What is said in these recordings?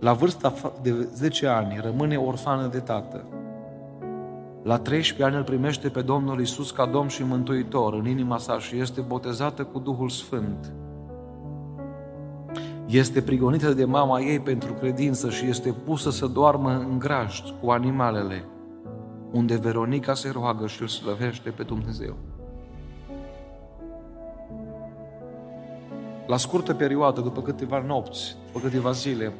La vârsta de 10 ani rămâne orfană de tată. La 13 ani îl primește pe Domnul Isus ca Domn și Mântuitor în inima sa și este botezată cu Duhul Sfânt. Este prigonită de mama ei pentru credință și este pusă să doarmă în grajd cu animalele, unde Veronica se roagă și îl slăvește pe Dumnezeu. La scurtă perioadă, după câteva nopți, după câteva zile,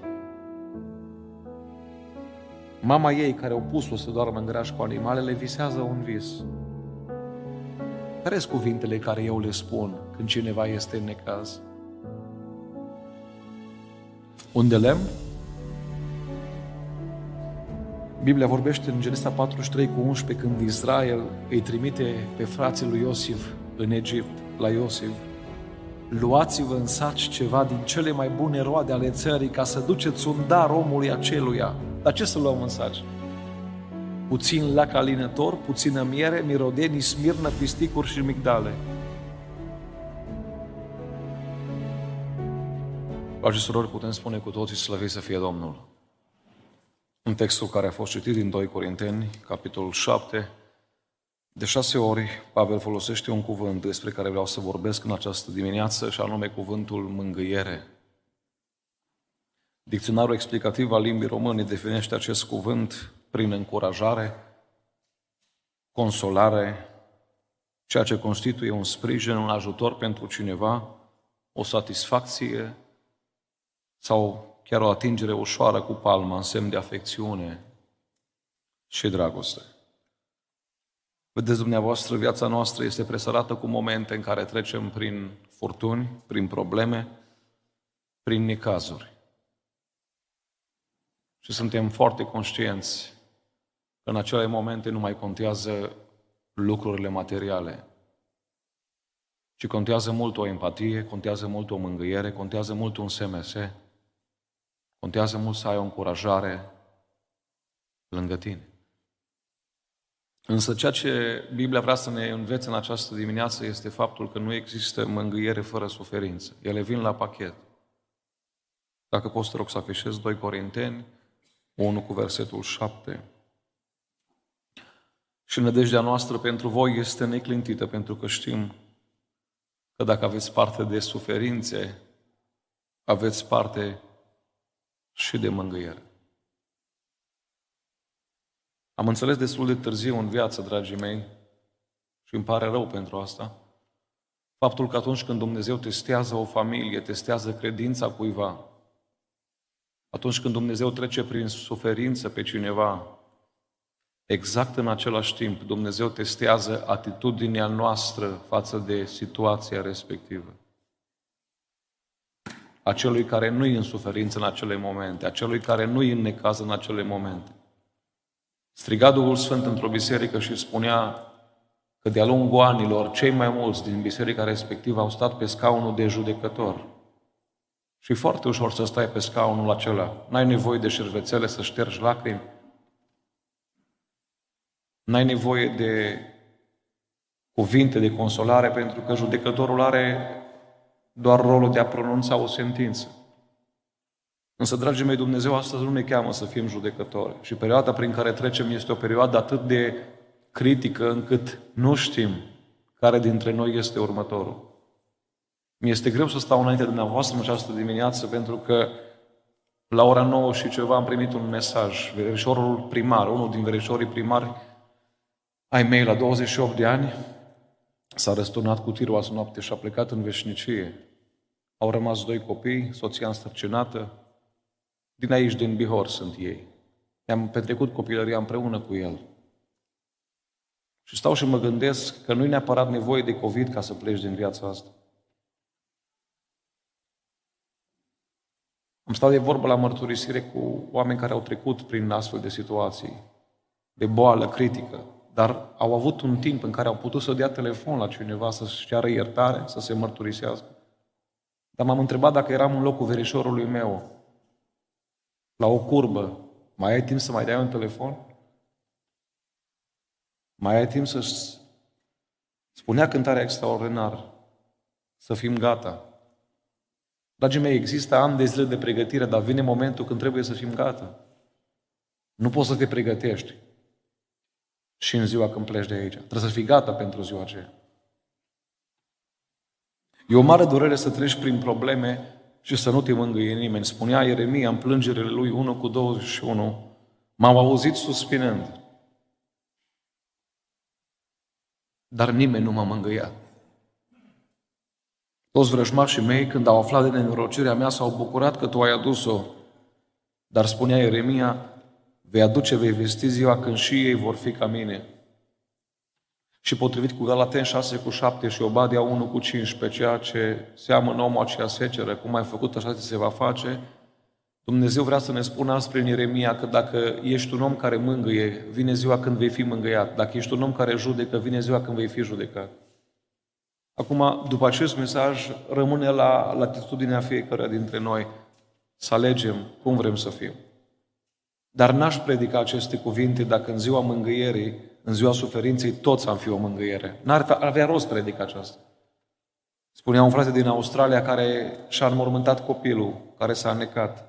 mama ei, care au pus-o să doarmă în graș cu animalele, visează un vis. Care sunt cuvintele care eu le spun când cineva este în necaz? Un de lemn? Biblia vorbește în Genesa 43 cu 11 când Israel îi trimite pe frații lui Iosif în Egipt, la Iosif, luați-vă în saci ceva din cele mai bune roade ale țării ca să duceți un dar omului aceluia. Dar ce să luăm în saci? Puțin lac alinător, puțină miere, mirodenii, smirnă, fisticuri și migdale. Frați și surori, putem spune cu toții slăvit să fie Domnul. În textul care a fost citit din 2 Corinteni, capitolul 7, de șase ori, Pavel folosește un cuvânt despre care vreau să vorbesc în această dimineață, și anume cuvântul mângâiere. Dicționarul explicativ al limbii române definește acest cuvânt prin încurajare, consolare, ceea ce constituie un sprijin, un ajutor pentru cineva, o satisfacție sau chiar o atingere ușoară cu palma în semn de afecțiune și dragoste. Vedeți dumneavoastră, viața noastră este presărată cu momente în care trecem prin furtuni, prin probleme, prin necazuri. Și suntem foarte conștienți că în acele momente nu mai contează lucrurile materiale, ci contează mult o empatie, contează mult o mângâiere, contează mult un SMS, contează mult să ai o încurajare lângă tine. Însă ceea ce Biblia vrea să ne învețe în această dimineață este faptul că nu există mângâiere fără suferință. Ele vin la pachet. Dacă poți, te rog să afișez 2 Corinteni, 1 cu versetul 7. Și nădejdea noastră pentru voi este neclintită, pentru că știm că dacă aveți parte de suferințe, aveți parte și de mângâiere. Am înțeles destul de târziu în viață, dragii mei, și îmi pare rău pentru asta, faptul că atunci când Dumnezeu testează o familie, testează credința cuiva, atunci când Dumnezeu trece prin suferință pe cineva, exact în același timp Dumnezeu testează atitudinea noastră față de situația respectivă. Acelui care nu e în suferință în acele momente, acelui care nu e în necaz în acele momente. Striga Duhul Sfânt într-o biserică și spunea că de-a lungul anilor, cei mai mulți din biserica respectivă au stat pe scaunul de judecător. Și foarte ușor să stai pe scaunul acela. N-ai nevoie de șervețele să ștergi lacrimi. N-ai nevoie de cuvinte de consolare, pentru că judecătorul are doar rolul de a pronunța o sentință. Însă, dragii mei, Dumnezeu astăzi nu ne cheamă să fim judecători. Și perioada prin care trecem este o perioadă atât de critică încât nu știm care dintre noi este următorul. Mi este greu să stau înainte de dumneavoastră în această dimineață pentru că la ora 9 și ceva am primit un mesaj. Verișorul primar, unul din verișorii primari ai mei la 28 de ani, s-a răsturnat cu tirul azi noapte și a plecat în veșnicie. Au rămas doi copii, soția însărcinată, din aici, din Bihor sunt ei. Am petrecut copilăria împreună cu el. Și stau și mă gândesc că nu-i neapărat nevoie de COVID ca să pleci din viața asta. Am stat de vorbă la mărturisire cu oameni care au trecut prin astfel de situații, de boală critică, dar au avut un timp în care au putut să dea telefon la cineva să-și ceară iertare, să se mărturisească. Dar m-am întrebat dacă eram în locul verișorului meu, la o curbă, mai ai timp să mai dai un telefon? Mai ai timp să spunea cântarea extraordinar, să fim gata. Dragii mei, există ani de zile de pregătire, dar vine momentul când trebuie să fim gata. Nu poți să te pregătești și în ziua când pleci de aici. Trebuie să fii gata pentru ziua aceea. E o mare durere să treci prin probleme și să nu te mângâie nimeni. Spunea Ieremia în plângerile lui 1 cu 21, m-am auzit suspinând, dar nimeni nu m-a mângâiat. Toți vrăjmașii mei, când au aflat de nenorocirea mea, s-au bucurat că tu ai adus-o. Dar spunea Ieremia, vei aduce, vei vesti ziua când și ei vor fi ca mine. Și potrivit cu Galaten 6 cu 7 și Obadia 1 cu 15, ceea ce seamănă omul aceea seceră, cum ai făcut, așa se va face, Dumnezeu vrea să ne spună astfel prin Ieremia că dacă ești un om care mângâie, vine ziua când vei fi mângâiat. Dacă ești un om care judecă, vine ziua când vei fi judecat. Acum, după acest mesaj, rămâne la latitudinea fiecare dintre noi să alegem cum vrem să fim. Dar n-aș predica aceste cuvinte dacă în ziua mângâierii, în ziua suferinței, toți am fi o mângâiere. N-ar avea rost predica aceasta. Spunea un frate din Australia care și-a înmormântat copilul, care s-a necat.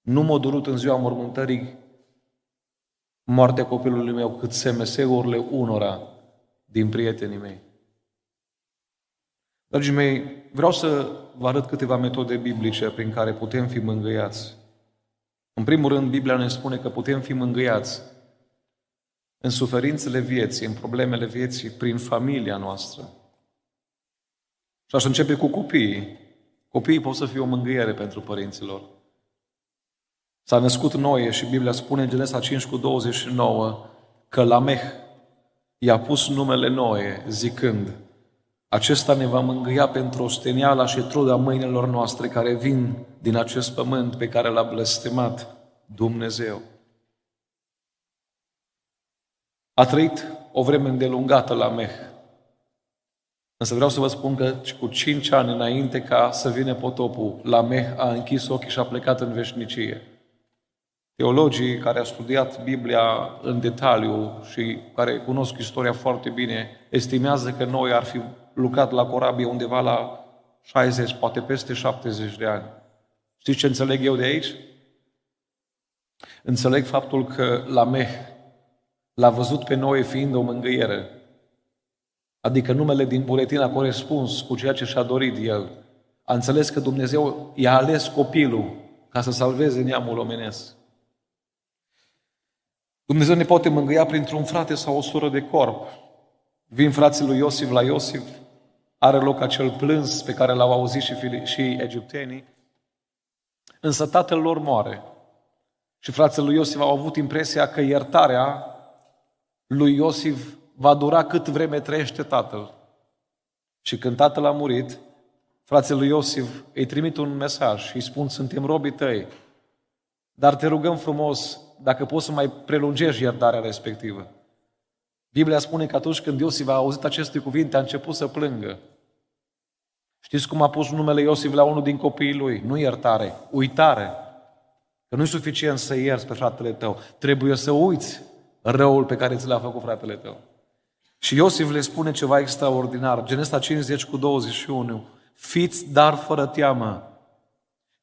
Nu m-a durut în ziua mormântării moartea copilului meu, cât SMS-urile unora din prietenii mei. Dragii mei, vreau să vă arăt câteva metode biblice prin care putem fi mângâiați. În primul rând, Biblia ne spune că putem fi mângâiați în suferințele vieții, în problemele vieții, prin familia noastră. Și aș începe cu copiii. Copiii pot să fie o mângâiere pentru părinților. S-a născut Noe și Biblia spune în Genesa 5 cu 29 că Lameh i-a pus numele Noe zicând acesta ne va mângâia pentru osteniala și truda mâinilor noastre care vin din acest pământ pe care l-a blestemat Dumnezeu. A trăit o vreme îndelungată la Meh. Însă vreau să vă spun că cu cinci ani înainte ca să vină potopul, la Meh a închis ochii și a plecat în veșnicie. Teologii care au studiat Biblia în detaliu și care cunosc istoria foarte bine, estimează că noi ar fi lucrat la corabie undeva la 60, poate peste 70 de ani. Știți ce înțeleg eu de aici? Înțeleg faptul că la Meh l-a văzut pe noi fiind o mângâiere. Adică numele din buletin a corespuns cu ceea ce și-a dorit el. A înțeles că Dumnezeu i-a ales copilul ca să salveze neamul omenesc. Dumnezeu ne poate mângâia printr-un frate sau o soră de corp. Vin frații lui Iosif la Iosif, are loc acel plâns pe care l-au auzit și, și egiptenii, însă tatăl lor moare. Și frații lui Iosif au avut impresia că iertarea lui Iosif va dura cât vreme trăiește tatăl. Și când tatăl a murit, frații lui Iosif îi trimit un mesaj și îi spun, suntem robii tăi, dar te rugăm frumos, dacă poți să mai prelungești iertarea respectivă. Biblia spune că atunci când Iosif a auzit aceste cuvinte, a început să plângă. Știți cum a pus numele Iosif la unul din copiii lui? Nu iertare, uitare. Că nu e suficient să ierți pe fratele tău. Trebuie să uiți răul pe care ți l-a făcut fratele tău. Și Iosif le spune ceva extraordinar. Genesa 50 cu 21. Fiți dar fără teamă,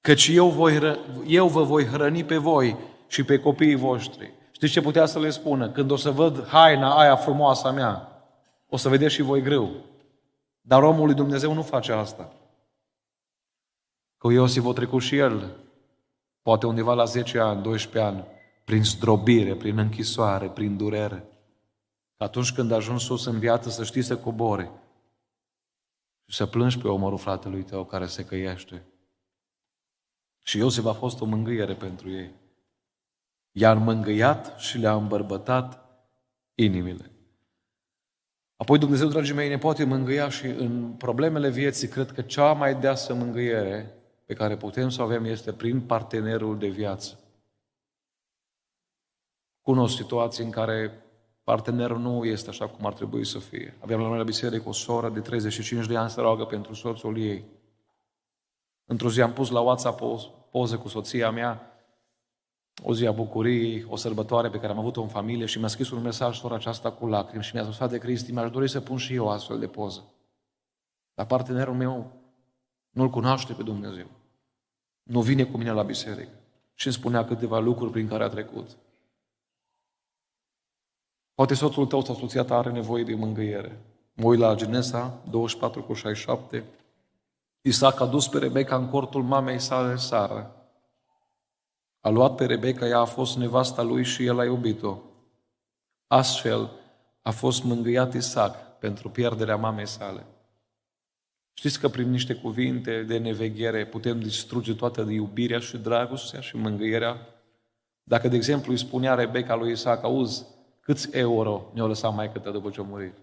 căci eu, voi, eu vă voi hrăni pe voi și pe copiii voștri. Știți ce putea să le spună? Când o să văd haina aia frumoasă a mea, o să vedeți și voi greu. Dar omul lui Dumnezeu nu face asta. Că Iosif a trecut și el, poate undeva la 10 ani, 12 ani, prin zdrobire, prin închisoare, prin durere. Că atunci când ajungi sus în viață să știi să cobore și să plângi pe omorul fratelui tău care se căiește. Și Iosif a fost o mângâiere pentru ei. I-a mângâiat și le-a îmbărbătat inimile. Apoi Dumnezeu, dragii mei, ne poate mângâia și în problemele vieții, cred că cea mai deasă mângâiere pe care putem să o avem este prin partenerul de viață. Cunosc situații în care partenerul nu este așa cum ar trebui să fie. Aveam la noi la biserică o soră de 35 de ani să roagă pentru soțul ei. Într-o zi am pus la WhatsApp o poză cu soția mea o zi a bucuriei, o sărbătoare pe care am avut-o în familie și mi-a scris un mesaj sora aceasta cu lacrimi și mi-a spus, de Cristi, mi-aș dori să pun și eu astfel de poză. Dar partenerul meu Nu-L cunoaște pe Dumnezeu. Nu vine cu mine la biserică. Și îmi spunea câteva lucruri prin care a trecut. Poate soțul tău sau soția ta are nevoie de mângâiere. Mă uit la Genesa 24 cu 67. Isaac a dus pe Rebecca în cortul mamei sale Sara. A luat pe Rebecca, ea a fost nevasta lui și el a iubit-o. Astfel a fost mângâiat Isaac pentru pierderea mamei sale. Știți că prin niște cuvinte de neveghere putem distruge toată iubirea și dragostea și mângâierea? Dacă, de exemplu, îi spunea Rebecca lui Isaac, auzi, câți euro ne-au lăsat mai câte după ce a murit?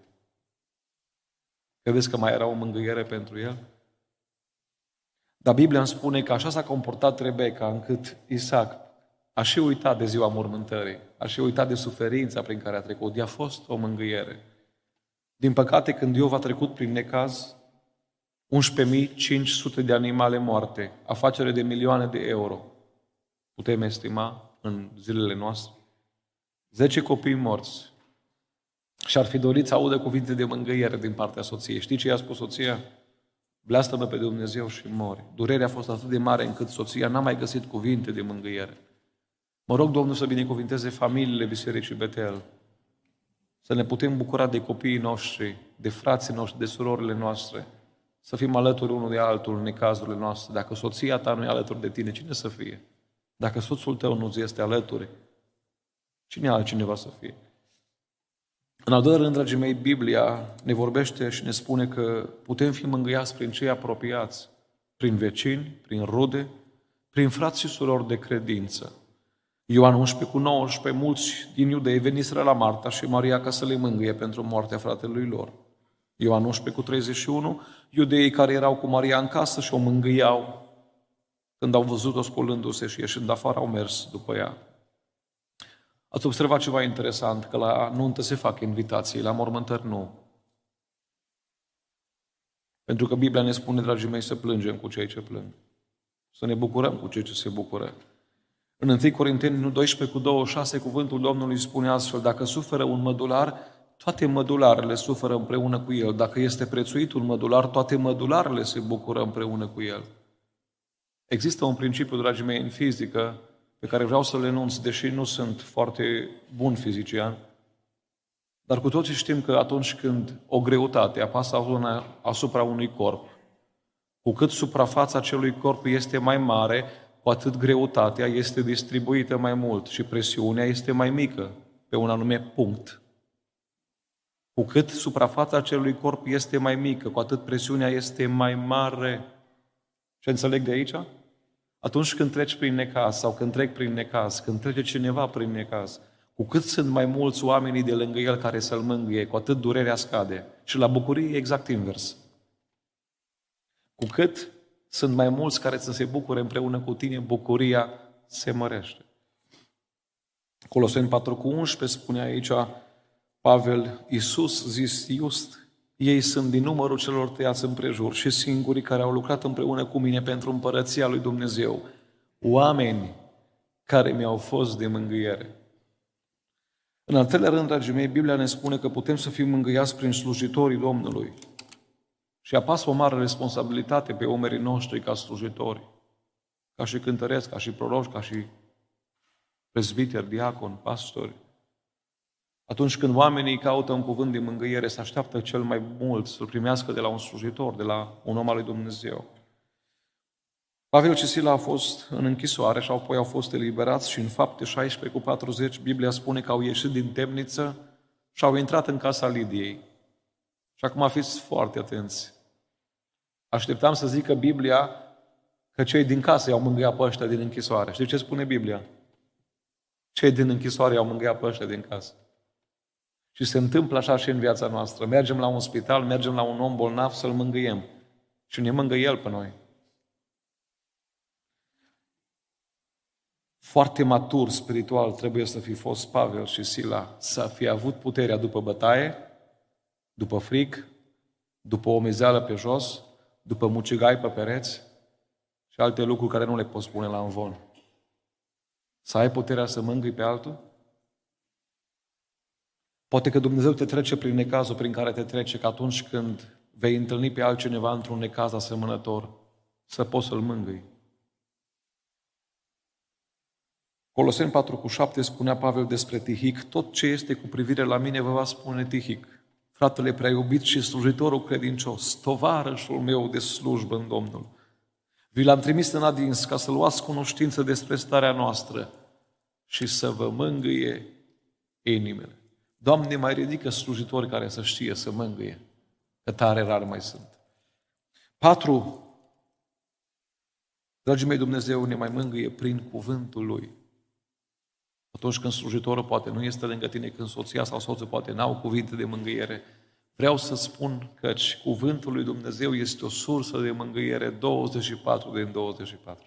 Credeți că mai era o mângâiere pentru el? Dar Biblia îmi spune că așa s-a comportat Rebecca încât Isaac a și uitat de ziua mormântării, a și uitat de suferința prin care a trecut. I-a fost o mângâiere. Din păcate, când Iov a trecut prin necaz, 11.500 de animale moarte, afacere de milioane de euro, putem estima în zilele noastre. 10 copii morți. Și ar fi dorit să audă cuvinte de mângâiere din partea soției. Știi ce i-a spus soția? Bleastă-mă pe Dumnezeu și mori. Durerea a fost atât de mare încât soția n-a mai găsit cuvinte de mângâiere. Mă rog Domnul să binecuvinteze familiile Bisericii Betel, să ne putem bucura de copiii noștri, de frații noștri, de surorile noastre, să fim alături unul de altul în necazurile noastre. Dacă soția ta nu e alături de tine, cine să fie? Dacă soțul tău nu ți este alături, cine altcineva să fie? În al doilea rând, dragii mei, Biblia ne vorbește și ne spune că putem fi mângâiați prin cei apropiați, prin vecini, prin rude, prin frați și surori de credință. Ioan 11 cu 19, mulți din iudei veniseră la Marta și Maria ca să le mângâie pentru moartea fratelui lor. Ioan 11 cu 31, iudeii care erau cu Maria în casă și o mângâiau când au văzut-o spălându-se și ieșind afară au mers după ea. Ați observat ceva interesant, că la nuntă se fac invitații, la mormântări nu. Pentru că Biblia ne spune, dragii mei, să plângem cu cei ce plâng. Să ne bucurăm cu cei ce se bucură. În 1 Corinteni 12 cu 26, cuvântul Domnului spune astfel, dacă suferă un mădular, toate mădularele suferă împreună cu el. Dacă este prețuit un mădular, toate mădularele se bucură împreună cu el. Există un principiu, dragii mei, în fizică, pe care vreau să le enunț, deși nu sunt foarte bun fizician, dar cu toții știm că atunci când o greutate apasă asupra unui corp, cu cât suprafața acelui corp este mai mare, cu atât greutatea este distribuită mai mult și presiunea este mai mică pe un anume punct. Cu cât suprafața acelui corp este mai mică, cu atât presiunea este mai mare. Ce înțeleg de aici? Atunci când treci prin necaz sau când trec prin necaz, când trece cineva prin necaz, cu cât sunt mai mulți oamenii de lângă el care să-l mângâie, cu atât durerea scade. Și la bucurie e exact invers. Cu cât sunt mai mulți care să se bucure împreună cu tine, bucuria se mărește. Coloseni 4 cu 11 spune aici Pavel, Iisus zis just, ei sunt din numărul celor tăiați împrejur și singurii care au lucrat împreună cu mine pentru împărăția lui Dumnezeu. Oameni care mi-au fost de mângâiere. În al treilea rând, dragii mei, Biblia ne spune că putem să fim mângâiați prin slujitorii Domnului. Și apasă o mare responsabilitate pe omerii noștri ca slujitori, ca și cântăreți, ca și proroși, ca și prezbiteri, diaconi, pastori. Atunci când oamenii caută un cuvânt de mângâiere, se așteaptă cel mai mult să-l primească de la un slujitor, de la un om al lui Dumnezeu. Pavel și Sila au fost în închisoare și apoi au fost eliberați și în fapte 16 cu 40 Biblia spune că au ieșit din temniță și au intrat în casa Lidiei. Și acum fiți foarte atenți. Așteptam să zică Biblia că cei din casă i-au mângâiat pe ăștia din închisoare. Știți ce spune Biblia? Cei din închisoare i-au mângâiat pe ăștia din casă. Și se întâmplă așa și în viața noastră. Mergem la un spital, mergem la un om bolnav să-l mângâiem. Și ne mângâie el pe noi. Foarte matur spiritual trebuie să fi fost Pavel și Sila, să fi avut puterea după bătaie, după fric, după o mezeală pe jos, după mucigai pe pereți și alte lucruri care nu le poți spune la învon. Să ai puterea să mângâi pe altul? Poate că Dumnezeu te trece prin necazul prin care te trece, că atunci când vei întâlni pe altcineva într-un necaz asemănător, să poți să-l mângâi. Coloseni 4 cu 7 spunea Pavel despre Tihic, tot ce este cu privire la mine vă va spune Tihic, fratele prea iubit și slujitorul credincios, tovarășul meu de slujbă în Domnul. Vi l-am trimis în adins ca să luați cunoștință despre starea noastră și să vă mângâie inimile. Doamne, mai ridică slujitori care să știe să mângâie, că tare rar mai sunt. Patru, dragii mei, Dumnezeu ne mai mângâie prin cuvântul Lui. Atunci când slujitorul poate nu este lângă tine, când soția sau soțul poate n-au cuvinte de mângâiere, vreau să spun că cuvântul lui Dumnezeu este o sursă de mângâiere 24 din 24.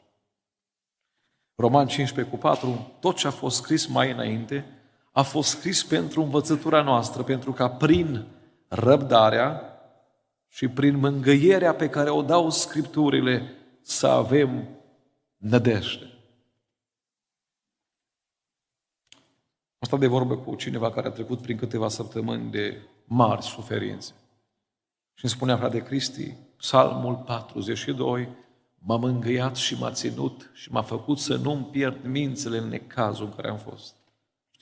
Roman 15 cu 4, tot ce a fost scris mai înainte, a fost scris pentru învățătura noastră, pentru ca prin răbdarea și prin mângâierea pe care o dau Scripturile să avem nădejde. Asta de vorbă cu cineva care a trecut prin câteva săptămâni de mari suferințe. Și îmi spunea frate Cristi, Psalmul 42, m-a mângâiat și m-a ținut și m-a făcut să nu-mi pierd mințele în necazul în care am fost.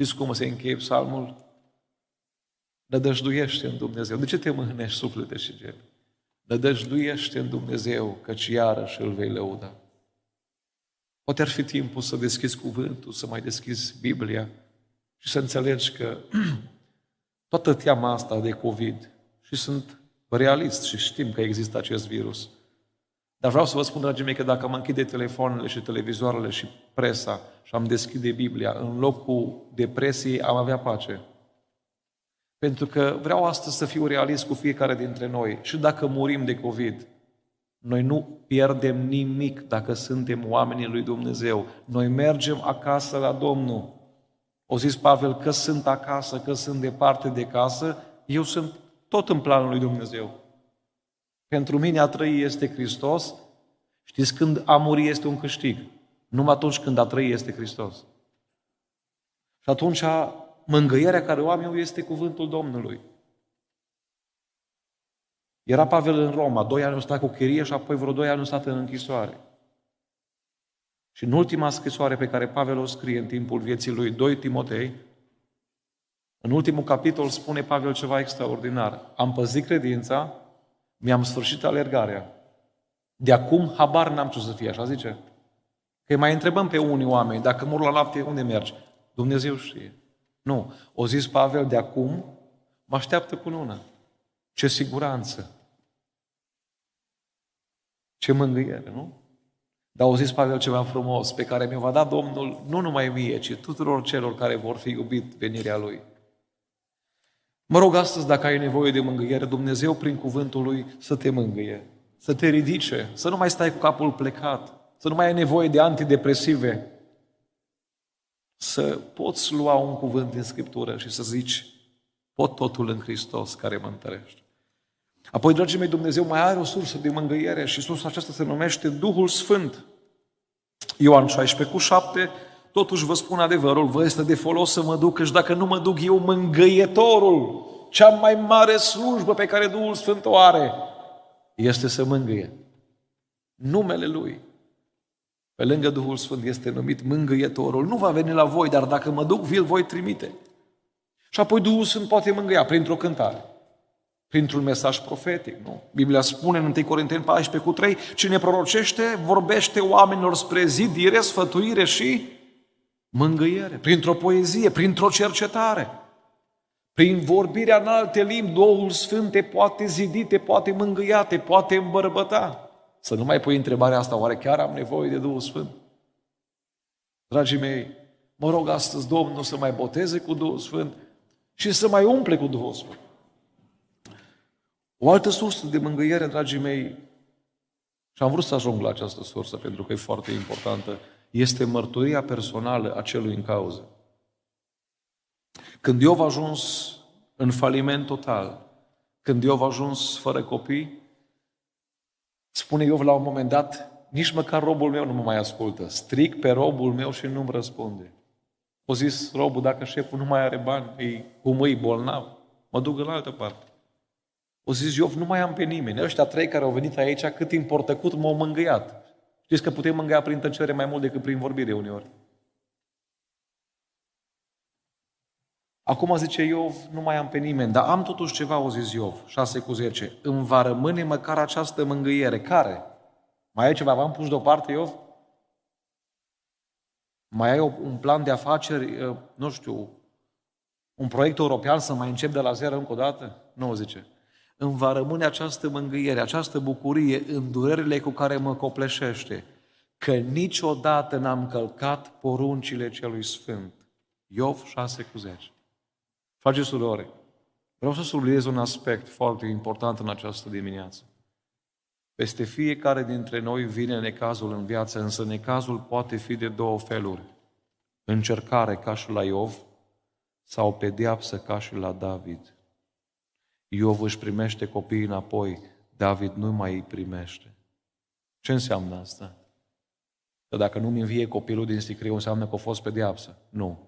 Știți cum se încheie psalmul? Nădăjduiește în Dumnezeu. De ce te mâhnești suflete și gel? Nădăjduiește în Dumnezeu, căci iarăși îl vei lăuda. Poate ar fi timpul să deschizi cuvântul, să mai deschizi Biblia și să înțelegi că toată teama asta de COVID, și sunt realist și știm că există acest virus, dar vreau să vă spun, dragii mei, că dacă mă închide telefoanele și televizoarele și presa și am deschide Biblia, în locul depresiei am avea pace. Pentru că vreau astăzi să fiu realist cu fiecare dintre noi. Și dacă murim de COVID, noi nu pierdem nimic dacă suntem oamenii lui Dumnezeu. Noi mergem acasă la Domnul. O zis Pavel că sunt acasă, că sunt departe de casă, eu sunt tot în planul lui Dumnezeu. Pentru mine a trăi este Hristos. Știți când a muri este un câștig? Numai atunci când a trăi este Hristos. Și atunci mângâierea care o am eu este cuvântul Domnului. Era Pavel în Roma, doi ani a stat cu chirie și apoi vreo doi ani a stat în închisoare. Și în ultima scrisoare pe care Pavel o scrie în timpul vieții lui, 2 Timotei, în ultimul capitol spune Pavel ceva extraordinar. Am păzit credința, mi-am sfârșit alergarea. De acum, habar n-am ce să fie, așa zice? Că mai întrebăm pe unii oameni, dacă mor la lapte, unde mergi? Dumnezeu știe. Nu. O zis Pavel, de acum mă așteaptă cu lună. Ce siguranță. Ce mângâiere, nu? Dar au zis Pavel ceva frumos, pe care mi-o va da Domnul nu numai mie, ci tuturor celor care vor fi iubit venirea Lui. Mă rog astăzi, dacă ai nevoie de mângâiere, Dumnezeu prin cuvântul Lui să te mângâie, să te ridice, să nu mai stai cu capul plecat, să nu mai ai nevoie de antidepresive, să poți lua un cuvânt din Scriptură și să zici, pot totul în Hristos care mă întărește. Apoi, dragii mei, Dumnezeu mai are o sursă de mângâiere și sursa aceasta se numește Duhul Sfânt. Ioan 16 cu 7, totuși vă spun adevărul, vă este de folos să mă duc, și dacă nu mă duc eu, mângâietorul, cea mai mare slujbă pe care Duhul Sfânt o are, este să mângâie. Numele Lui, pe lângă Duhul Sfânt, este numit mângâietorul. Nu va veni la voi, dar dacă mă duc, vi-l voi trimite. Și apoi Duhul Sfânt poate mângâia printr-o cântare printr-un mesaj profetic, nu? Biblia spune în 1 Corinteni 14 cu 3, cine prorocește, vorbește oamenilor spre zidire, sfătuire și mângâiere, printr-o poezie, printr-o cercetare. Prin vorbirea în alte limbi, Duhul Sfânt te poate zidi, te poate mângâia, te poate îmbărbăta. Să nu mai pui întrebarea asta, oare chiar am nevoie de Duhul Sfânt? Dragii mei, mă rog astăzi Domnul să mai boteze cu Duhul Sfânt și să mai umple cu Duhul Sfânt. O altă sursă de mângâiere, dragii mei, și am vrut să ajung la această sursă pentru că e foarte importantă, este mărturia personală a celui în cauză. Când Iov a ajuns în faliment total, când Iov a ajuns fără copii, spune Iov la un moment dat, nici măcar robul meu nu mă mai ascultă. Stric pe robul meu și nu-mi răspunde. O zis robul, dacă șeful nu mai are bani, e, cum îi bolnav, mă duc în altă parte. O zis Iov, nu mai am pe nimeni. Ăștia trei care au venit aici, cât timp por tăcut, m-au mângâiat. Știți că putem mângâia prin tăcere mai mult decât prin vorbire uneori. Acum zice Iov, nu mai am pe nimeni, dar am totuși ceva, o zis Iov, 6 cu 10. Îmi va rămâne măcar această mângâiere. Care? Mai ai ceva? V-am pus deoparte, Iov? Mai ai un plan de afaceri, ă, nu știu, un proiect european să mai încep de la zero încă o dată? Nu, zice. Îmi va rămâne această mângâiere, această bucurie în durerile cu care mă copleșește, că niciodată n-am călcat poruncile celui Sfânt. Iov 6 cu 10. Frate surore, vreau să subliniez un aspect foarte important în această dimineață. Peste fiecare dintre noi vine necazul în viață, însă necazul poate fi de două feluri. Încercare ca și la Iov sau pediapsă ca și la David. Iov își primește copiii înapoi, David nu mai îi primește. Ce înseamnă asta? Că dacă nu-mi învie copilul din sicriu, înseamnă că a fost pediapsă? Nu.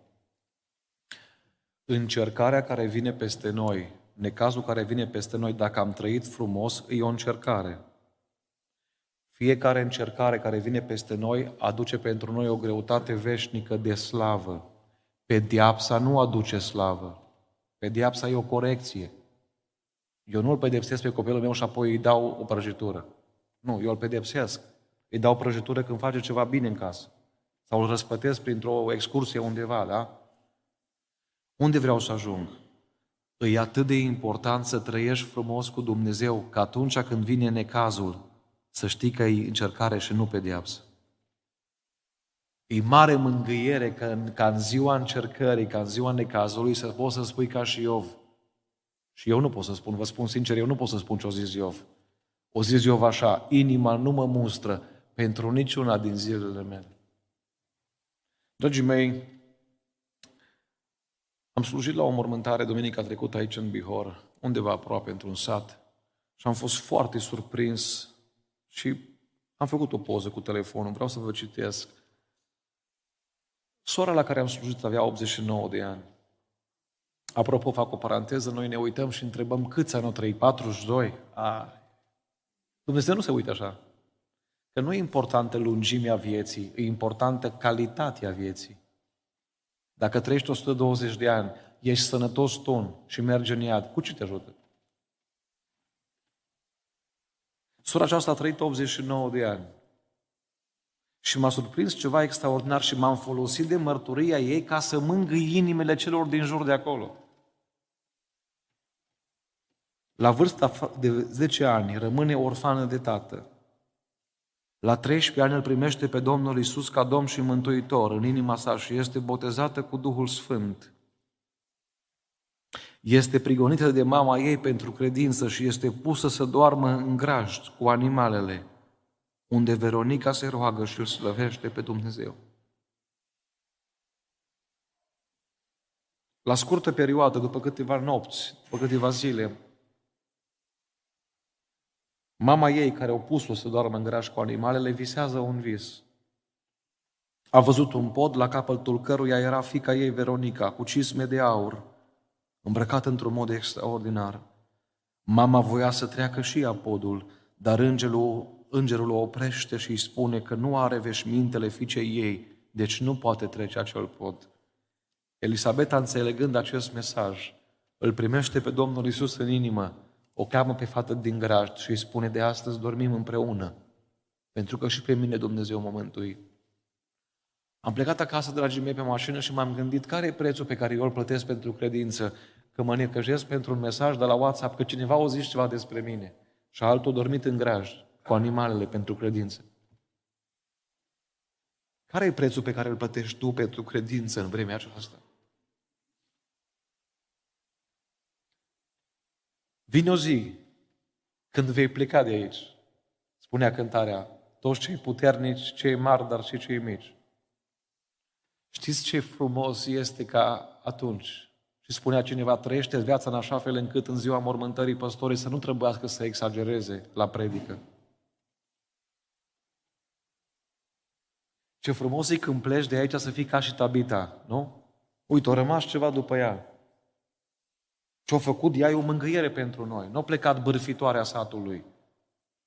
Încercarea care vine peste noi, necazul care vine peste noi, dacă am trăit frumos, e o încercare. Fiecare încercare care vine peste noi aduce pentru noi o greutate veșnică de slavă. Pediapsa nu aduce slavă. Pediapsa e o corecție. Eu nu îl pedepsesc pe copilul meu și apoi îi dau o prăjitură. Nu, eu îl pedepsesc. Îi dau prăjitură când face ceva bine în casă. Sau îl răspătesc printr-o excursie undeva, da? Unde vreau să ajung? E atât de important să trăiești frumos cu Dumnezeu, că atunci când vine necazul, să știi că e încercare și nu pedeapsă. E mare mângâiere că în, ca în ziua încercării, ca în ziua necazului, să poți să spui ca și Iov. Și eu nu pot să spun, vă spun sincer, eu nu pot să spun ce o zis Iov. O zis Iov așa, inima nu mă mustră pentru niciuna din zilele mele. Dragii mei, am slujit la o mormântare duminica trecută aici în Bihor, undeva aproape într-un sat, și am fost foarte surprins și am făcut o poză cu telefonul, vreau să vă citesc. Sora la care am slujit avea 89 de ani. Apropo, fac o paranteză, noi ne uităm și întrebăm câți ani o trăi? 42? A, Dumnezeu nu se uită așa. Că nu e importantă lungimea vieții, e importantă calitatea vieții. Dacă trăiești 120 de ani, ești sănătos ton și mergi în iad, cu ce te ajută? Sora aceasta a trăit 89 de ani. Și m-a surprins ceva extraordinar și m-am folosit de mărturia ei ca să mângâi inimile celor din jur de acolo. La vârsta de 10 ani rămâne orfană de tată. La 13 ani îl primește pe Domnul Isus ca Domn și Mântuitor în inima sa și este botezată cu Duhul Sfânt. Este prigonită de mama ei pentru credință și este pusă să doarmă în grajd cu animalele, unde Veronica se roagă și îl slăvește pe Dumnezeu. La scurtă perioadă, după câteva nopți, după câteva zile, Mama ei, care au pus-o să doarmă în graș cu animalele, visează un vis. A văzut un pod la capătul căruia era fica ei, Veronica, cu cisme de aur, îmbrăcată într-un mod extraordinar. Mama voia să treacă și ea podul, dar îngerul, îngerul o oprește și îi spune că nu are veșmintele fiicei ei, deci nu poate trece acel pod. Elisabeta, înțelegând acest mesaj, îl primește pe Domnul Isus în inimă o cheamă pe fată din grajd și îi spune de astăzi dormim împreună, pentru că și pe mine Dumnezeu mă mântui. Am plecat acasă, dragii mei, pe mașină și m-am gândit care e prețul pe care eu îl plătesc pentru credință, că mă necăjesc pentru un mesaj de la WhatsApp că cineva o zis ceva despre mine și altul dormit în grajd cu animalele pentru credință. Care e prețul pe care îl plătești tu pentru credință în vremea aceasta? Vine o zi când vei pleca de aici. Spunea cântarea, toți cei puternici, cei mari, dar și cei mici. Știți ce frumos este ca atunci? Și spunea cineva, trăiește viața în așa fel încât în ziua mormântării păstorii să nu trebuiască să exagereze la predică. Ce frumos e când pleci de aici să fii ca și Tabita, nu? Uite, a rămas ceva după ea. Ce-a făcut ea e o mângâiere pentru noi. Nu a plecat bârfitoarea satului.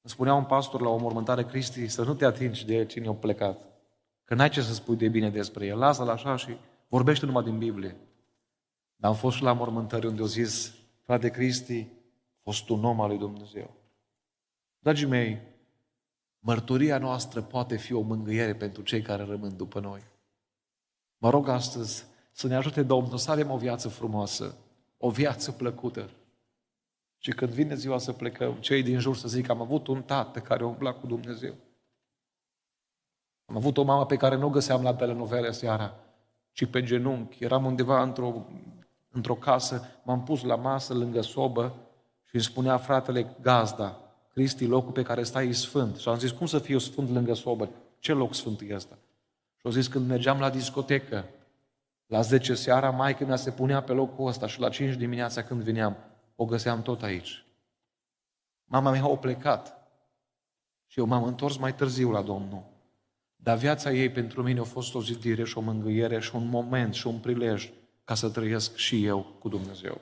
Îmi spunea un pastor la o mormântare Cristi să nu te atingi de cine a plecat. Că n-ai ce să spui de bine despre el. Lasă-l așa și vorbește numai din Biblie. Dar am fost și la mormântări unde au zis, frate Cristi, a fost un om al lui Dumnezeu. Dragii mei, mărturia noastră poate fi o mângâiere pentru cei care rămân după noi. Mă rog astăzi să ne ajute Domnul să avem o viață frumoasă, o viață plăcută. Și când vine ziua să plecăm, cei din jur să zic, am avut un tată care umbla cu Dumnezeu. Am avut o mamă pe care nu o găseam la telenovele seara, ci pe genunchi. Eram undeva într-o, într-o casă, m-am pus la masă lângă sobă și îmi spunea fratele gazda, Cristi, locul pe care stai e sfânt. Și am zis, cum să fiu sfânt lângă sobă? Ce loc sfânt e ăsta? Și au zis, când mergeam la discotecă, la 10 seara, maica mea se punea pe locul ăsta și la 5 dimineața când veneam, o găseam tot aici. Mama mea a plecat și eu m-am întors mai târziu la Domnul. Dar viața ei pentru mine a fost o zidire și o mângâiere și un moment și un prilej ca să trăiesc și eu cu Dumnezeu.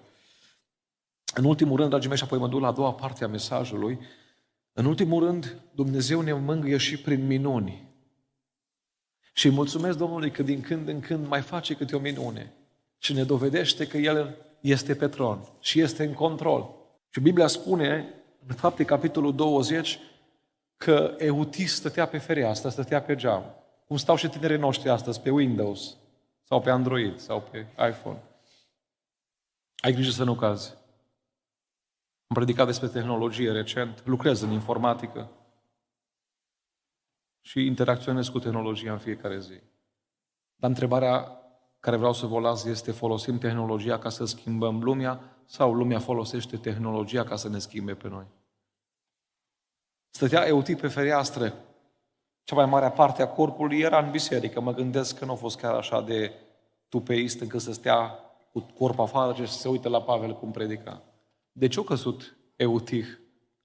În ultimul rând, dragii mei, și apoi mă duc la a doua parte a mesajului, în ultimul rând, Dumnezeu ne mângâie și prin minuni. Și îi mulțumesc Domnului că din când în când mai face câte o minune și ne dovedește că El este pe tron și este în control. Și Biblia spune, în fapte capitolul 20, că Eutis stătea pe fereastră, stătea pe geam. Cum stau și tinerii noștri astăzi pe Windows sau pe Android sau pe iPhone. Ai grijă să nu cazi. Am predicat despre tehnologie recent, lucrez în informatică și interacționez cu tehnologia în fiecare zi. Dar întrebarea care vreau să vă las este folosim tehnologia ca să schimbăm lumea sau lumea folosește tehnologia ca să ne schimbe pe noi? Stătea Eutit pe fereastră. Cea mai mare parte a corpului era în biserică. Mă gândesc că nu a fost chiar așa de tupeist încât să stea cu corpul afară și să se uite la Pavel cum predica. De ce a căzut Eutih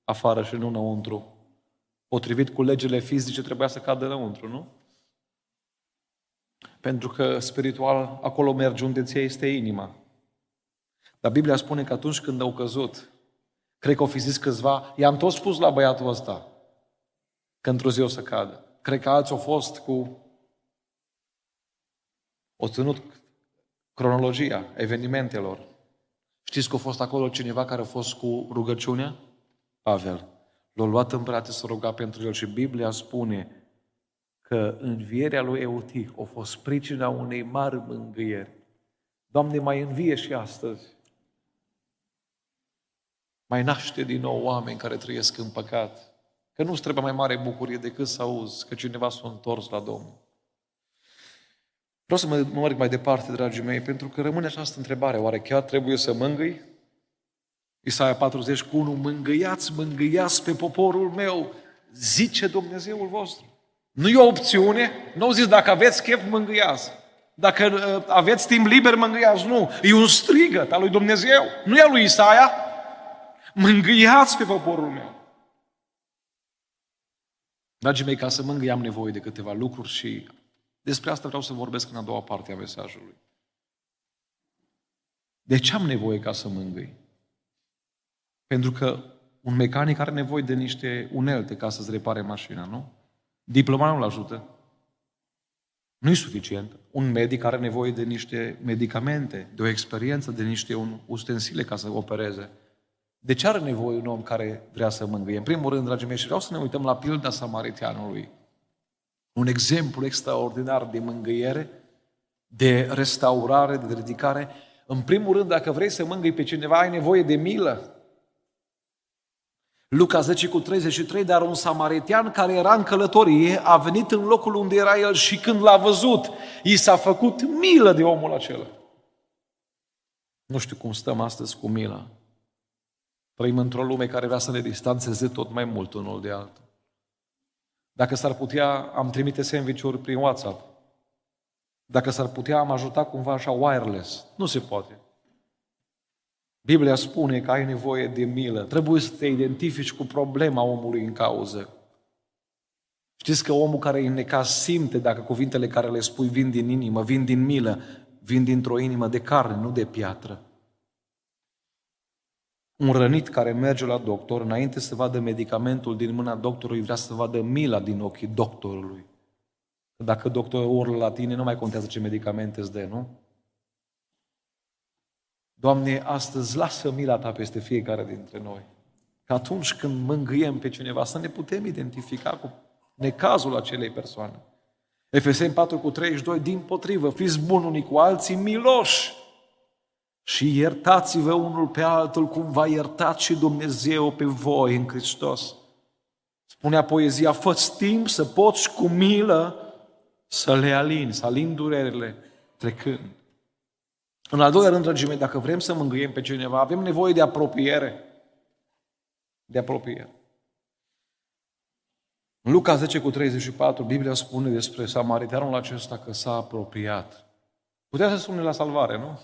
afară și nu înăuntru? Potrivit cu legile fizice trebuia să cadă înăuntru, nu? Pentru că spiritual acolo merge unde ți este inima. Dar Biblia spune că atunci când au căzut, cred că au fi zis câțiva, i-am tot spus la băiatul ăsta că într-o zi o să cadă. Cred că alții au fost cu o ținut cronologia evenimentelor. Știți că a fost acolo cineva care a fost cu rugăciunea? Pavel. L-a luat în brațe să ruga pentru el și Biblia spune că învierea lui Eutih a fost pricina unei mari mângâieri. Doamne, mai învie și astăzi. Mai naște din nou oameni care trăiesc în păcat. Că nu-ți trebuie mai mare bucurie decât să auzi că cineva s-a întors la Domnul. Vreau să mă, mă merg mai departe, dragii mei, pentru că rămâne această întrebare. Oare chiar trebuie să mângâi? Isaia 40 cu 1, mângâiați, mângâiați pe poporul meu, zice Dumnezeul vostru. Nu e o opțiune, nu zis dacă aveți chef, mângâiați. Dacă uh, aveți timp liber, mângâiați. Nu, e un strigăt al lui Dumnezeu. Nu e al lui Isaia. Mângâiați pe poporul meu. Dragii mei, ca să mângâi am nevoie de câteva lucruri și despre asta vreau să vorbesc în a doua parte a mesajului. De ce am nevoie ca să mângâi? Pentru că un mecanic are nevoie de niște unelte ca să-ți repare mașina, nu? Diploma nu-l ajută. Nu e suficient. Un medic are nevoie de niște medicamente, de o experiență, de niște ustensile ca să opereze. De ce are nevoie un om care vrea să mângâie? În primul rând, dragii mei, și vreau să ne uităm la pilda samaritianului. Un exemplu extraordinar de mângâiere, de restaurare, de ridicare. În primul rând, dacă vrei să mângâi pe cineva, ai nevoie de milă. Luca 10 cu 33, dar un samaritian care era în călătorie a venit în locul unde era el și când l-a văzut, i s-a făcut milă de omul acela. Nu știu cum stăm astăzi cu mila. Trăim într-o lume care vrea să ne distanțeze tot mai mult unul de altul. Dacă s-ar putea, am trimite sandwich prin WhatsApp. Dacă s-ar putea, am ajuta cumva așa wireless. Nu se poate. Biblia spune că ai nevoie de milă. Trebuie să te identifici cu problema omului în cauză. Știți că omul care e în necaz simte dacă cuvintele care le spui vin din inimă, vin din milă, vin dintr-o inimă de carne, nu de piatră. Un rănit care merge la doctor, înainte să vadă medicamentul din mâna doctorului, vrea să vadă mila din ochii doctorului. Dacă doctorul urlă la tine, nu mai contează ce medicamente îți dă, nu? Doamne, astăzi lasă mila Ta peste fiecare dintre noi. Că atunci când mângâiem pe cineva, să ne putem identifica cu necazul acelei persoane. Efeseni 4 cu 32, din potrivă, fiți buni unii cu alții, miloși și iertați-vă unul pe altul cum v-a iertat și Dumnezeu pe voi în Hristos. Spunea poezia, fă timp să poți cu milă să le alin, să alin durerile trecând. În al doilea rând, dragii mei, dacă vrem să mângâiem pe cineva, avem nevoie de apropiere. De apropiere. În Luca 10 cu 34, Biblia spune despre samariteanul acesta că s-a apropiat. Putea să spune la salvare, nu?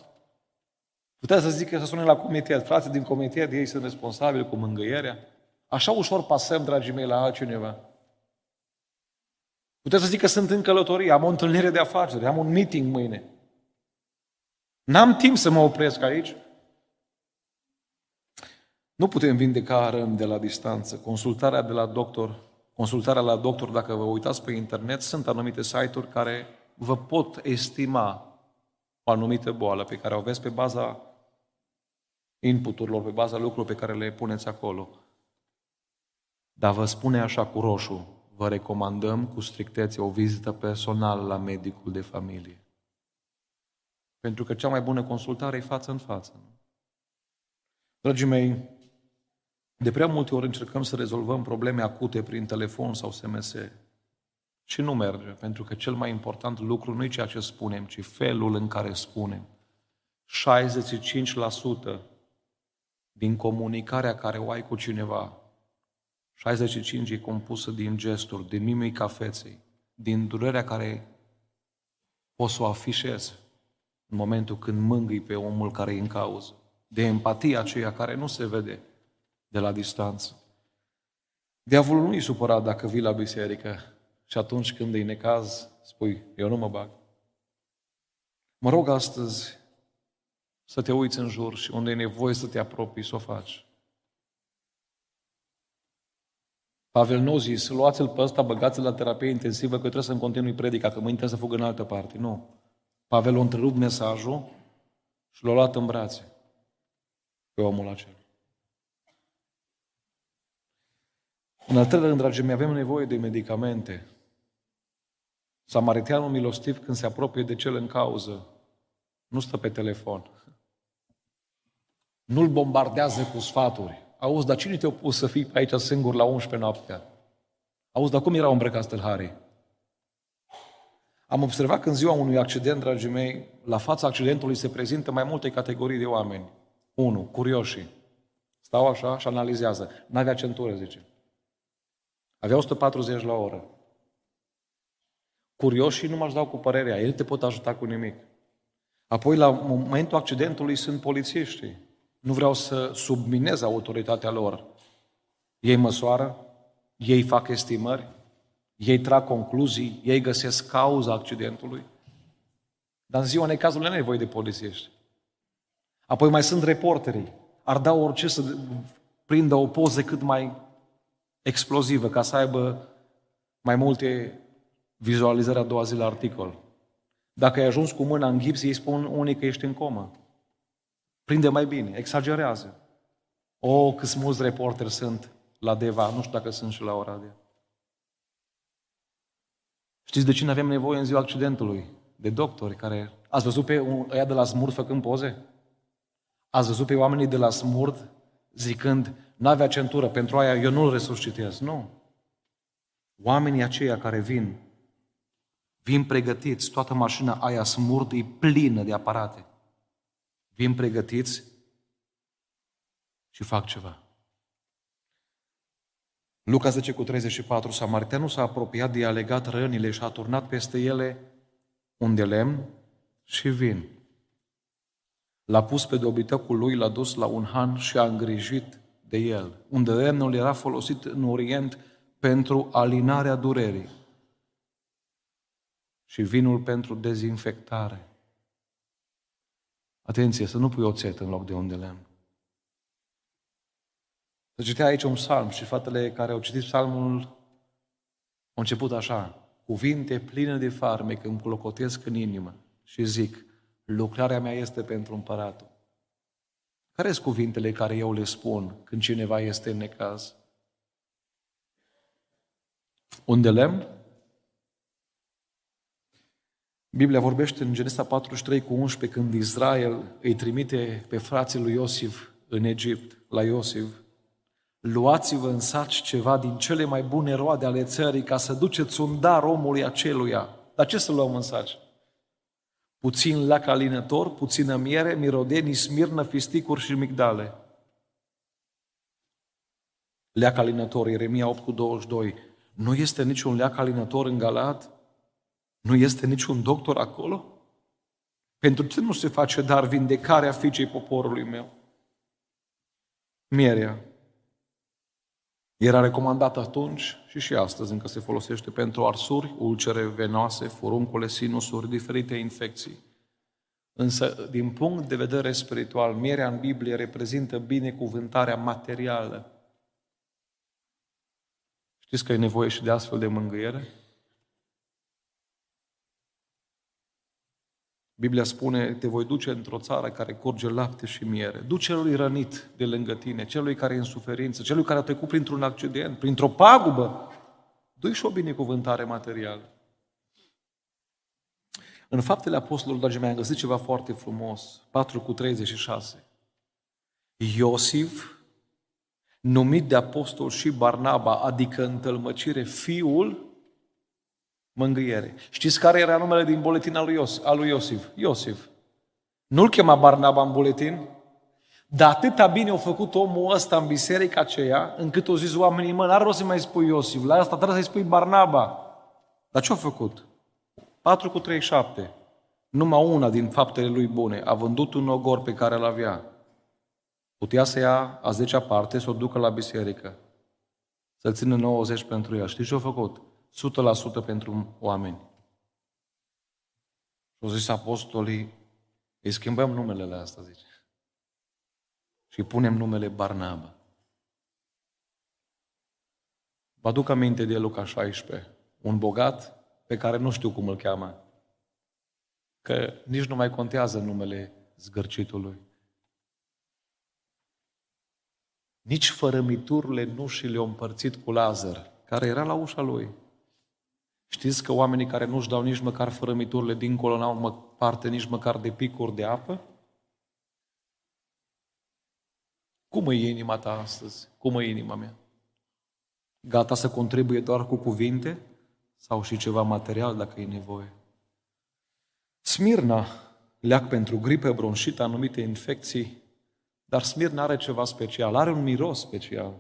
Putea să zică să spune la comitet. Frații din comitet, ei sunt responsabili cu mângâierea. Așa ușor pasăm, dragii mei, la altcineva. Putea să zic că sunt în călătorie, am o întâlnire de afaceri, am un meeting mâine. N-am timp să mă opresc aici. Nu putem vindeca răni de la distanță. Consultarea de la doctor, consultarea la doctor, dacă vă uitați pe internet, sunt anumite site-uri care vă pot estima o anumită boală pe care o aveți pe baza inputurilor, pe baza lucrurilor pe care le puneți acolo. Dar vă spune așa cu roșu, vă recomandăm cu strictețe o vizită personală la medicul de familie. Pentru că cea mai bună consultare e față în față. Dragii mei, de prea multe ori încercăm să rezolvăm probleme acute prin telefon sau SMS. Și nu merge, pentru că cel mai important lucru nu e ceea ce spunem, ci felul în care spunem. 65% din comunicarea care o ai cu cineva, 65 e compusă din gesturi, din mimica feței, din durerea care poți să o afișezi în momentul când mângâi pe omul care e în cauză, de empatia aceea care nu se vede de la distanță. Diavolul nu-i supărat dacă vii la biserică și atunci când e necaz, spui, eu nu mă bag. Mă rog astăzi să te uiți în jur și unde e nevoie să te apropii, să o faci. Pavel nu zis, luați-l pe ăsta, băgați-l la terapie intensivă, că trebuie să-mi continui predica, că mâine trebuie să fug în altă parte. Nu. Pavel a întrerupt mesajul și l-a luat în brațe pe omul acela. În al treilea rând, dragii mei, avem nevoie de medicamente. Samariteanul milostiv, când se apropie de cel în cauză, nu stă pe telefon. Nu-l bombardează cu sfaturi. Auzi, dar cine te-a pus să fii aici singur la 11 noaptea? Auzi, dar cum erau îmbrăcați tâlharii? Am observat că în ziua unui accident, dragii mei, la fața accidentului se prezintă mai multe categorii de oameni. Unu, curioșii. Stau așa și analizează. N-avea centură, zice. Avea 140 la oră. Curioșii nu m-aș dau cu părerea. El te pot ajuta cu nimic. Apoi, la momentul accidentului, sunt polițiștii. Nu vreau să subminez autoritatea lor. Ei măsoară, ei fac estimări, ei trag concluzii, ei găsesc cauza accidentului. Dar în ziua necazului nu nevoie de polițiști. Apoi mai sunt reporterii. Ar da orice să prindă o poză cât mai explozivă, ca să aibă mai multe vizualizări a doua zi la articol. Dacă ai ajuns cu mâna în gips, ei spun unii că ești în comă. Prinde mai bine, exagerează. O, câți mulți reporteri sunt la Deva, nu știu dacă sunt și la Oradea. Știți de cine avem nevoie în ziua accidentului? De doctori care... Ați văzut pe ăia de la smurd făcând poze? Ați văzut pe oamenii de la smurd zicând, n-avea centură, pentru aia eu nu-l resuscitez. Nu. Oamenii aceia care vin, vin pregătiți, toată mașina aia smurd e plină de aparate. Vin pregătiți și fac ceva. Luca 10 cu 34, Samariteanul s-a apropiat de a legat rănile și a turnat peste ele un de lemn și vin. L-a pus pe dobităcul lui, l-a dus la un han și a îngrijit de el, unde lemnul era folosit în Orient pentru alinarea durerii și vinul pentru dezinfectare. Atenție, să nu pui oțet în loc de un de lemn. să citea aici un psalm și fratele care au citit psalmul au început așa, cuvinte pline de farme când clocotesc în inimă și zic, lucrarea mea este pentru împăratul. Care sunt cuvintele care eu le spun când cineva este în necaz? Un de lemn? Biblia vorbește în Genesa 43 cu 11 când Israel îi trimite pe frații lui Iosif în Egipt, la Iosif. Luați-vă în saci ceva din cele mai bune roade ale țării ca să duceți un dar omului aceluia. Dar ce să luăm în saci? Puțin lac alinător, puțină miere, mirodenii, smirnă, fisticuri și migdale. Leac alinător, Ieremia 8 cu 22. Nu este niciun leac alinător în Galat? Nu este niciun doctor acolo? Pentru ce nu se face dar vindecarea fiicei poporului meu? Mierea era recomandată atunci și și astăzi încă se folosește pentru arsuri, ulcere venoase, furuncule, sinusuri, diferite infecții. Însă, din punct de vedere spiritual, mierea în Biblie reprezintă binecuvântarea materială. Știți că e nevoie și de astfel de mângâiere? Biblia spune, te voi duce într-o țară care curge lapte și miere. Du celui rănit de lângă tine, celui care e în suferință, celui care a trecut printr-un accident, printr-o pagubă. du și o binecuvântare materială. În faptele apostolului, dragii mei, am găsit ceva foarte frumos. 4 cu 36. Iosif, numit de apostol și Barnaba, adică întâlmăcire, fiul mângâiere. Știți care era numele din buletin al lui, Iosif? Al lui Iosif? Iosif. Nu-l chema Barnaba în buletin, dar atâta bine a făcut omul ăsta în biserica aceea, încât au zis oamenii, mă, n-ar rost să mai spui Iosif, la asta trebuie să-i spui Barnaba. Dar ce a făcut? 4 cu 37. Numai una din faptele lui bune a vândut un ogor pe care îl avea. Putea să ia a zecea parte, să o ducă la biserică. Să-l țină 90 pentru ea. Știți ce a făcut? 100% pentru oameni. Și au zis apostolii, îi schimbăm numele la asta, zice. Și punem numele Barnaba. Vă aduc aminte de Luca 16. Un bogat pe care nu știu cum îl cheamă. Că nici nu mai contează numele zgârcitului. Nici fărămiturile nu și le-au împărțit cu Lazar, care era la ușa lui. Știți că oamenii care nu-și dau nici măcar fărămiturile dincolo n-au parte nici măcar de picuri de apă? Cum e inima ta astăzi? Cum e inima mea? Gata să contribuie doar cu cuvinte sau și ceva material dacă e nevoie? Smirna, leac pentru gripe, bronșită, anumite infecții, dar Smirna are ceva special, are un miros special.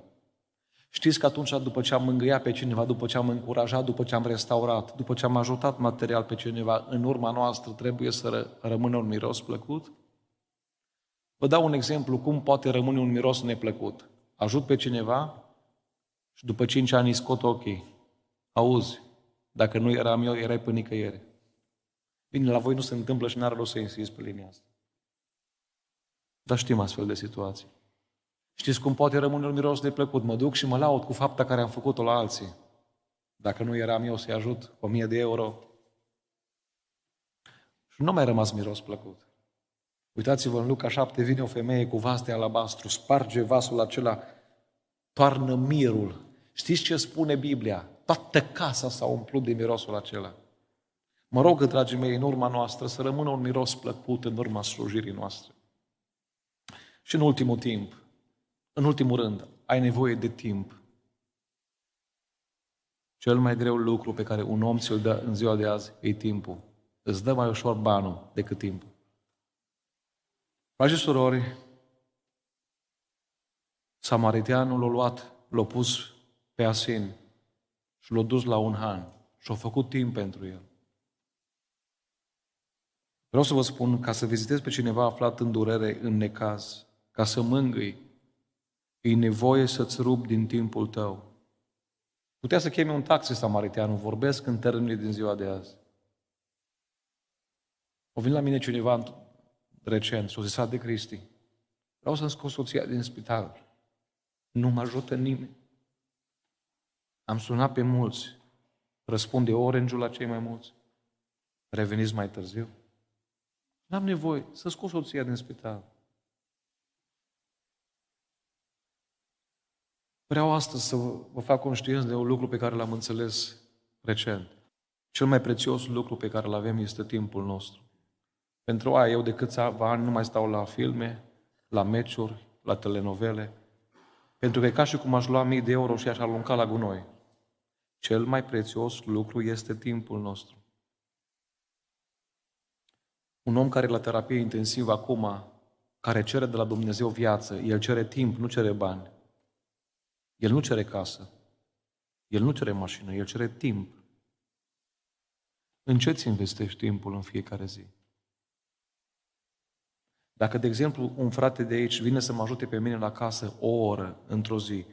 Știți că atunci, după ce am mângâiat pe cineva, după ce am încurajat, după ce am restaurat, după ce am ajutat material pe cineva, în urma noastră trebuie să rămână un miros plăcut? Vă dau un exemplu cum poate rămâne un miros neplăcut. Ajut pe cineva și după cinci ani îi scot ochii. Auzi, dacă nu eram eu, erai pe nicăieri. Bine, la voi nu se întâmplă și n-are rost să insist pe linia asta. Dar știm astfel de situații. Știți cum poate rămâne un miros neplăcut? Mă duc și mă laud cu fapta care am făcut-o la alții. Dacă nu eram eu să-i ajut cu o mie de euro. Și nu mai rămas miros plăcut. Uitați-vă în Luca 7, vine o femeie cu vas de alabastru, sparge vasul acela, toarnă mirul. Știți ce spune Biblia? Toată casa s-a umplut de mirosul acela. Mă rog, dragii mei, în urma noastră să rămână un miros plăcut în urma slujirii noastre. Și în ultimul timp, în ultimul rând, ai nevoie de timp. Cel mai greu lucru pe care un om ți-l dă în ziua de azi e timpul. Îți dă mai ușor banul decât timpul. Frate surori, Samariteanul l-a luat, l-a pus pe asin și l-a dus la un han și a făcut timp pentru el. Vreau să vă spun, ca să vizitez pe cineva aflat în durere, în necaz, ca să mângâi, e nevoie să-ți rup din timpul tău. Putea să chemi un taxi samariteanul, vorbesc în termenii din ziua de azi. O vin la mine cineva recent și o zis, de Cristi, vreau să-mi scot soția din spital. Nu mă ajută nimeni. Am sunat pe mulți. Răspunde orange la cei mai mulți. Reveniți mai târziu. N-am nevoie să scos soția din spital. Vreau astăzi să vă fac conștient de un lucru pe care l-am înțeles recent. Cel mai prețios lucru pe care îl avem este timpul nostru. Pentru aia eu de câțiva ani nu mai stau la filme, la meciuri, la telenovele, pentru că e ca și cum aș lua mii de euro și aș arunca la gunoi. Cel mai prețios lucru este timpul nostru. Un om care e la terapie intensivă acum, care cere de la Dumnezeu viață, el cere timp, nu cere bani. El nu cere casă. El nu cere mașină, el cere timp. În ce ți investești timpul în fiecare zi? Dacă, de exemplu, un frate de aici vine să mă ajute pe mine la casă o oră într-o zi,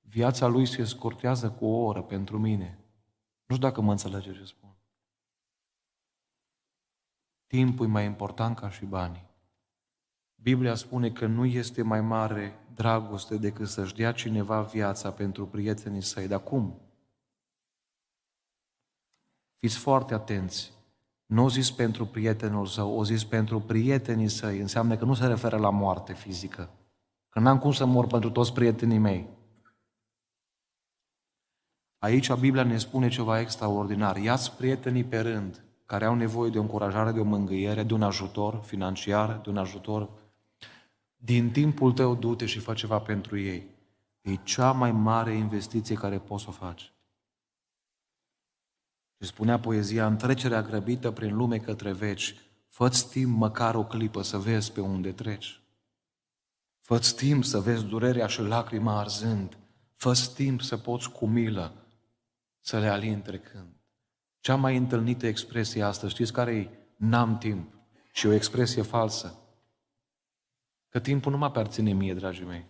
viața lui se scurtează cu o oră pentru mine. Nu știu dacă mă înțelege ce spun. Timpul e mai important ca și banii. Biblia spune că nu este mai mare dragoste decât să-și dea cineva viața pentru prietenii săi. Dar cum? Fiți foarte atenți. Nu o zis pentru prietenul său, o zis pentru prietenii săi. Înseamnă că nu se referă la moarte fizică. Că n-am cum să mor pentru toți prietenii mei. Aici Biblia ne spune ceva extraordinar. Iați prietenii pe rând care au nevoie de o încurajare, de o mângâiere, de un ajutor financiar, de un ajutor. Din timpul tău du-te și fă ceva pentru ei. E cea mai mare investiție care poți să o faci. Și spunea poezia, în trecerea grăbită prin lume către veci, fă-ți timp măcar o clipă să vezi pe unde treci. Fă-ți timp să vezi durerea și lacrima arzând. Fă-ți timp să poți cu milă să le alin trecând. Cea mai întâlnită expresie astăzi, știți care e? N-am timp. Și o expresie falsă. Că timpul nu mă aparține mie, dragii mei.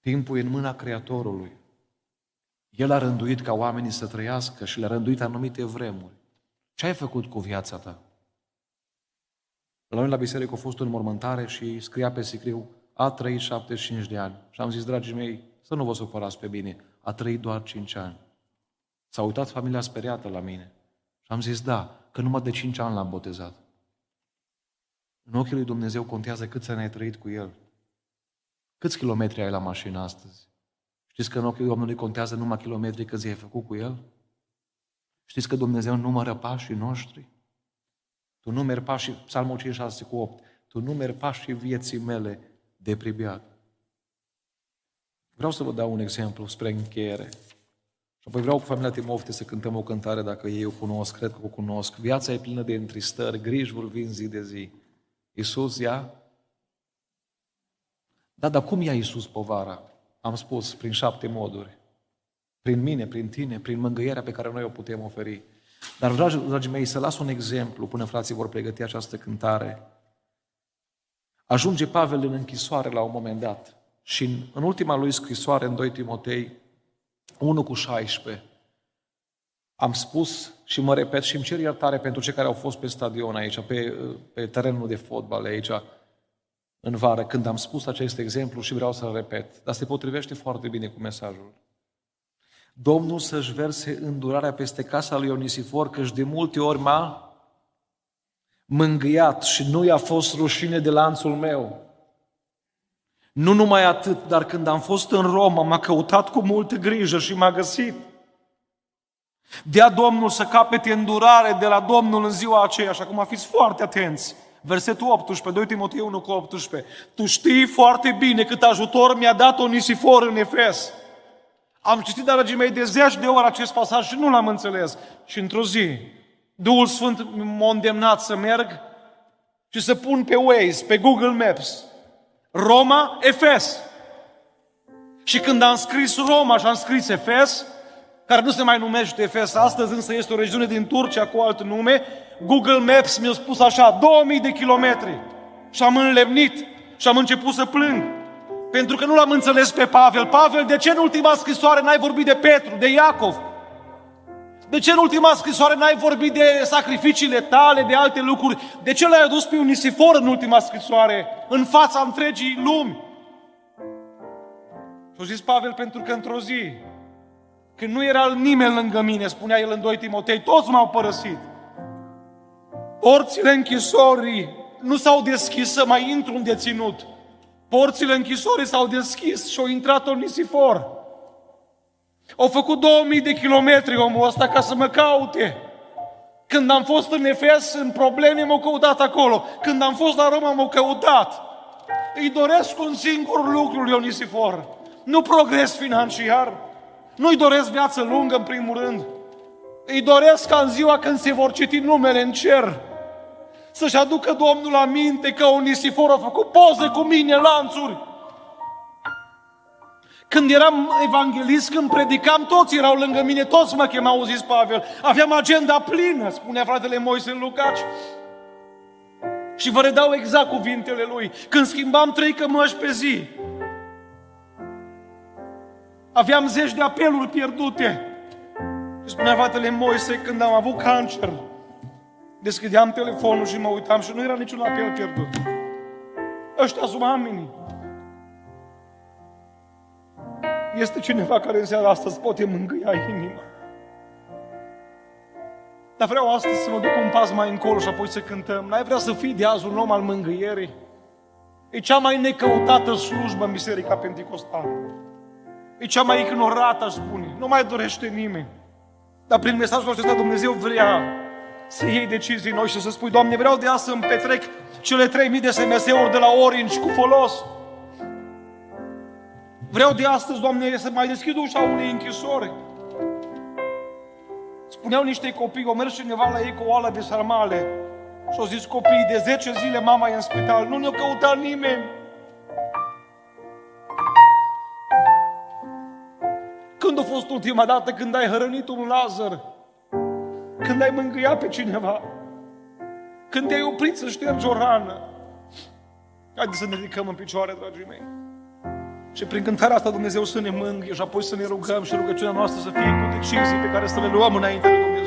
Timpul e în mâna Creatorului. El a rânduit ca oamenii să trăiască și le-a rânduit anumite vremuri. Ce ai făcut cu viața ta? La noi la biserică a fost o înmormântare și scria pe sicriu, a trăit 75 de ani. Și am zis, dragii mei, să nu vă supărați pe bine, a trăit doar 5 ani. S-a uitat familia speriată la mine. Și am zis, da, că numai de 5 ani l-am botezat. În ochii lui Dumnezeu contează cât să ne-ai trăit cu El. Câți kilometri ai la mașină astăzi? Știți că în ochii Domnului contează numai kilometri câți ai făcut cu El? Știți că Dumnezeu numără pașii noștri? Tu numeri pașii, Psalmul 56 cu 8, tu numeri pașii vieții mele de pribiat. Vreau să vă dau un exemplu spre încheiere. Și apoi vreau cu familia Timofte să cântăm o cântare, dacă ei o cunosc, cred că o cunosc. Viața e plină de întristări, griji vor vin zi de zi. Iisus ia? Da, dar cum ia Iisus povara? Am spus, prin șapte moduri. Prin mine, prin tine, prin mângâierea pe care noi o putem oferi. Dar, dragi, dragii mei, să las un exemplu până frații vor pregăti această cântare. Ajunge Pavel în închisoare la un moment dat. Și în, în ultima lui scrisoare, în 2 Timotei, 1 cu 16, am spus și mă repet și îmi cer iertare pentru cei care au fost pe stadion aici, pe, pe terenul de fotbal aici, în vară, când am spus acest exemplu și vreau să-l repet, dar se potrivește foarte bine cu mesajul. Domnul să-și verse îndurarea peste casa lui Onisifor, că de multe ori m-a mângâiat și nu i-a fost rușine de lanțul meu. Nu numai atât, dar când am fost în Roma, m-a căutat cu multă grijă și m-a găsit. Dea Domnul să capete îndurare de la Domnul în ziua aceea, așa cum fiți foarte atenți. Versetul 18, 2 Timotei 1 cu 18. Tu știi foarte bine cât ajutor mi-a dat Onisifor în Efes. Am citit, dragii mei, de zeci de ori acest pasaj și nu l-am înțeles. Și într-o zi, Duhul Sfânt m-a îndemnat să merg și să pun pe Waze, pe Google Maps, Roma, Efes. Și când am scris Roma și am scris Efes, care nu se mai numește Efes astăzi, însă este o regiune din Turcia cu alt nume, Google Maps mi-a spus așa, 2000 de kilometri. Și am înlemnit și am început să plâng. Pentru că nu l-am înțeles pe Pavel. Pavel, de ce în ultima scrisoare n-ai vorbit de Petru, de Iacov? De ce în ultima scrisoare n-ai vorbit de sacrificiile tale, de alte lucruri? De ce l-ai adus pe Unisifor în ultima scrisoare, în fața întregii lumi? Și a zis Pavel, pentru că într-o zi, când nu era nimeni lângă mine, spunea el în 2 Timotei, toți m-au părăsit. Porțile închisorii nu s-au deschis să mai intru în deținut. Porțile închisorii s-au deschis și au intrat în nisifor. Au făcut 2000 de kilometri omul ăsta ca să mă caute. Când am fost în Efes, în probleme, m-au căutat acolo. Când am fost la Roma, m-au căutat. Îi doresc un singur lucru, Ionisifor. Nu progres financiar. Nu-i doresc viață lungă, în primul rând. Îi doresc ca în ziua când se vor citi numele în cer, să-și aducă Domnul aminte că Onisifor a făcut poze cu mine, lanțuri. Când eram evanghelist, când predicam, toți erau lângă mine, toți mă chemau, zis Pavel. Aveam agenda plină, spunea fratele Moise în Lucaci. Și vă redau exact cuvintele lui. Când schimbam trei cămăși pe zi, aveam zeci de apeluri pierdute. Și spunea fratele Moise, când am avut cancer, deschideam telefonul și mă uitam și nu era niciun apel pierdut. Ăștia sunt oamenii. Este cineva care în seara asta îți poate mângâia inima. Dar vreau astăzi să mă duc un pas mai încolo și apoi să cântăm. N-ai vrea să fii de azi un om al mângâierii? E cea mai necăutată slujbă în Biserica Pentecostală. E cea mai ignorată, aș spune. Nu mai dorește nimeni. Dar prin mesajul acesta Dumnezeu vrea să iei decizii noi și să spui, Doamne, vreau de azi să-mi petrec cele 3000 de SMS-uri de la Orange cu folos. Vreau de astăzi, Doamne, să mai deschid ușa unei închisori. Spuneau niște copii, o mers cineva la ei cu o oală de sarmale și au zis copiii, de 10 zile mama e în spital, nu ne-a căutat nimeni. Când a fost ultima dată când ai hrănit un Lazar? Când ai mângâiat pe cineva? Când te-ai oprit să ștergi o rană? Haideți să ne ridicăm în picioare, dragii mei. Și prin cântarea asta Dumnezeu să ne mângâie și apoi să ne rugăm și rugăciunea noastră să fie cu decizii pe care să le luăm înainte de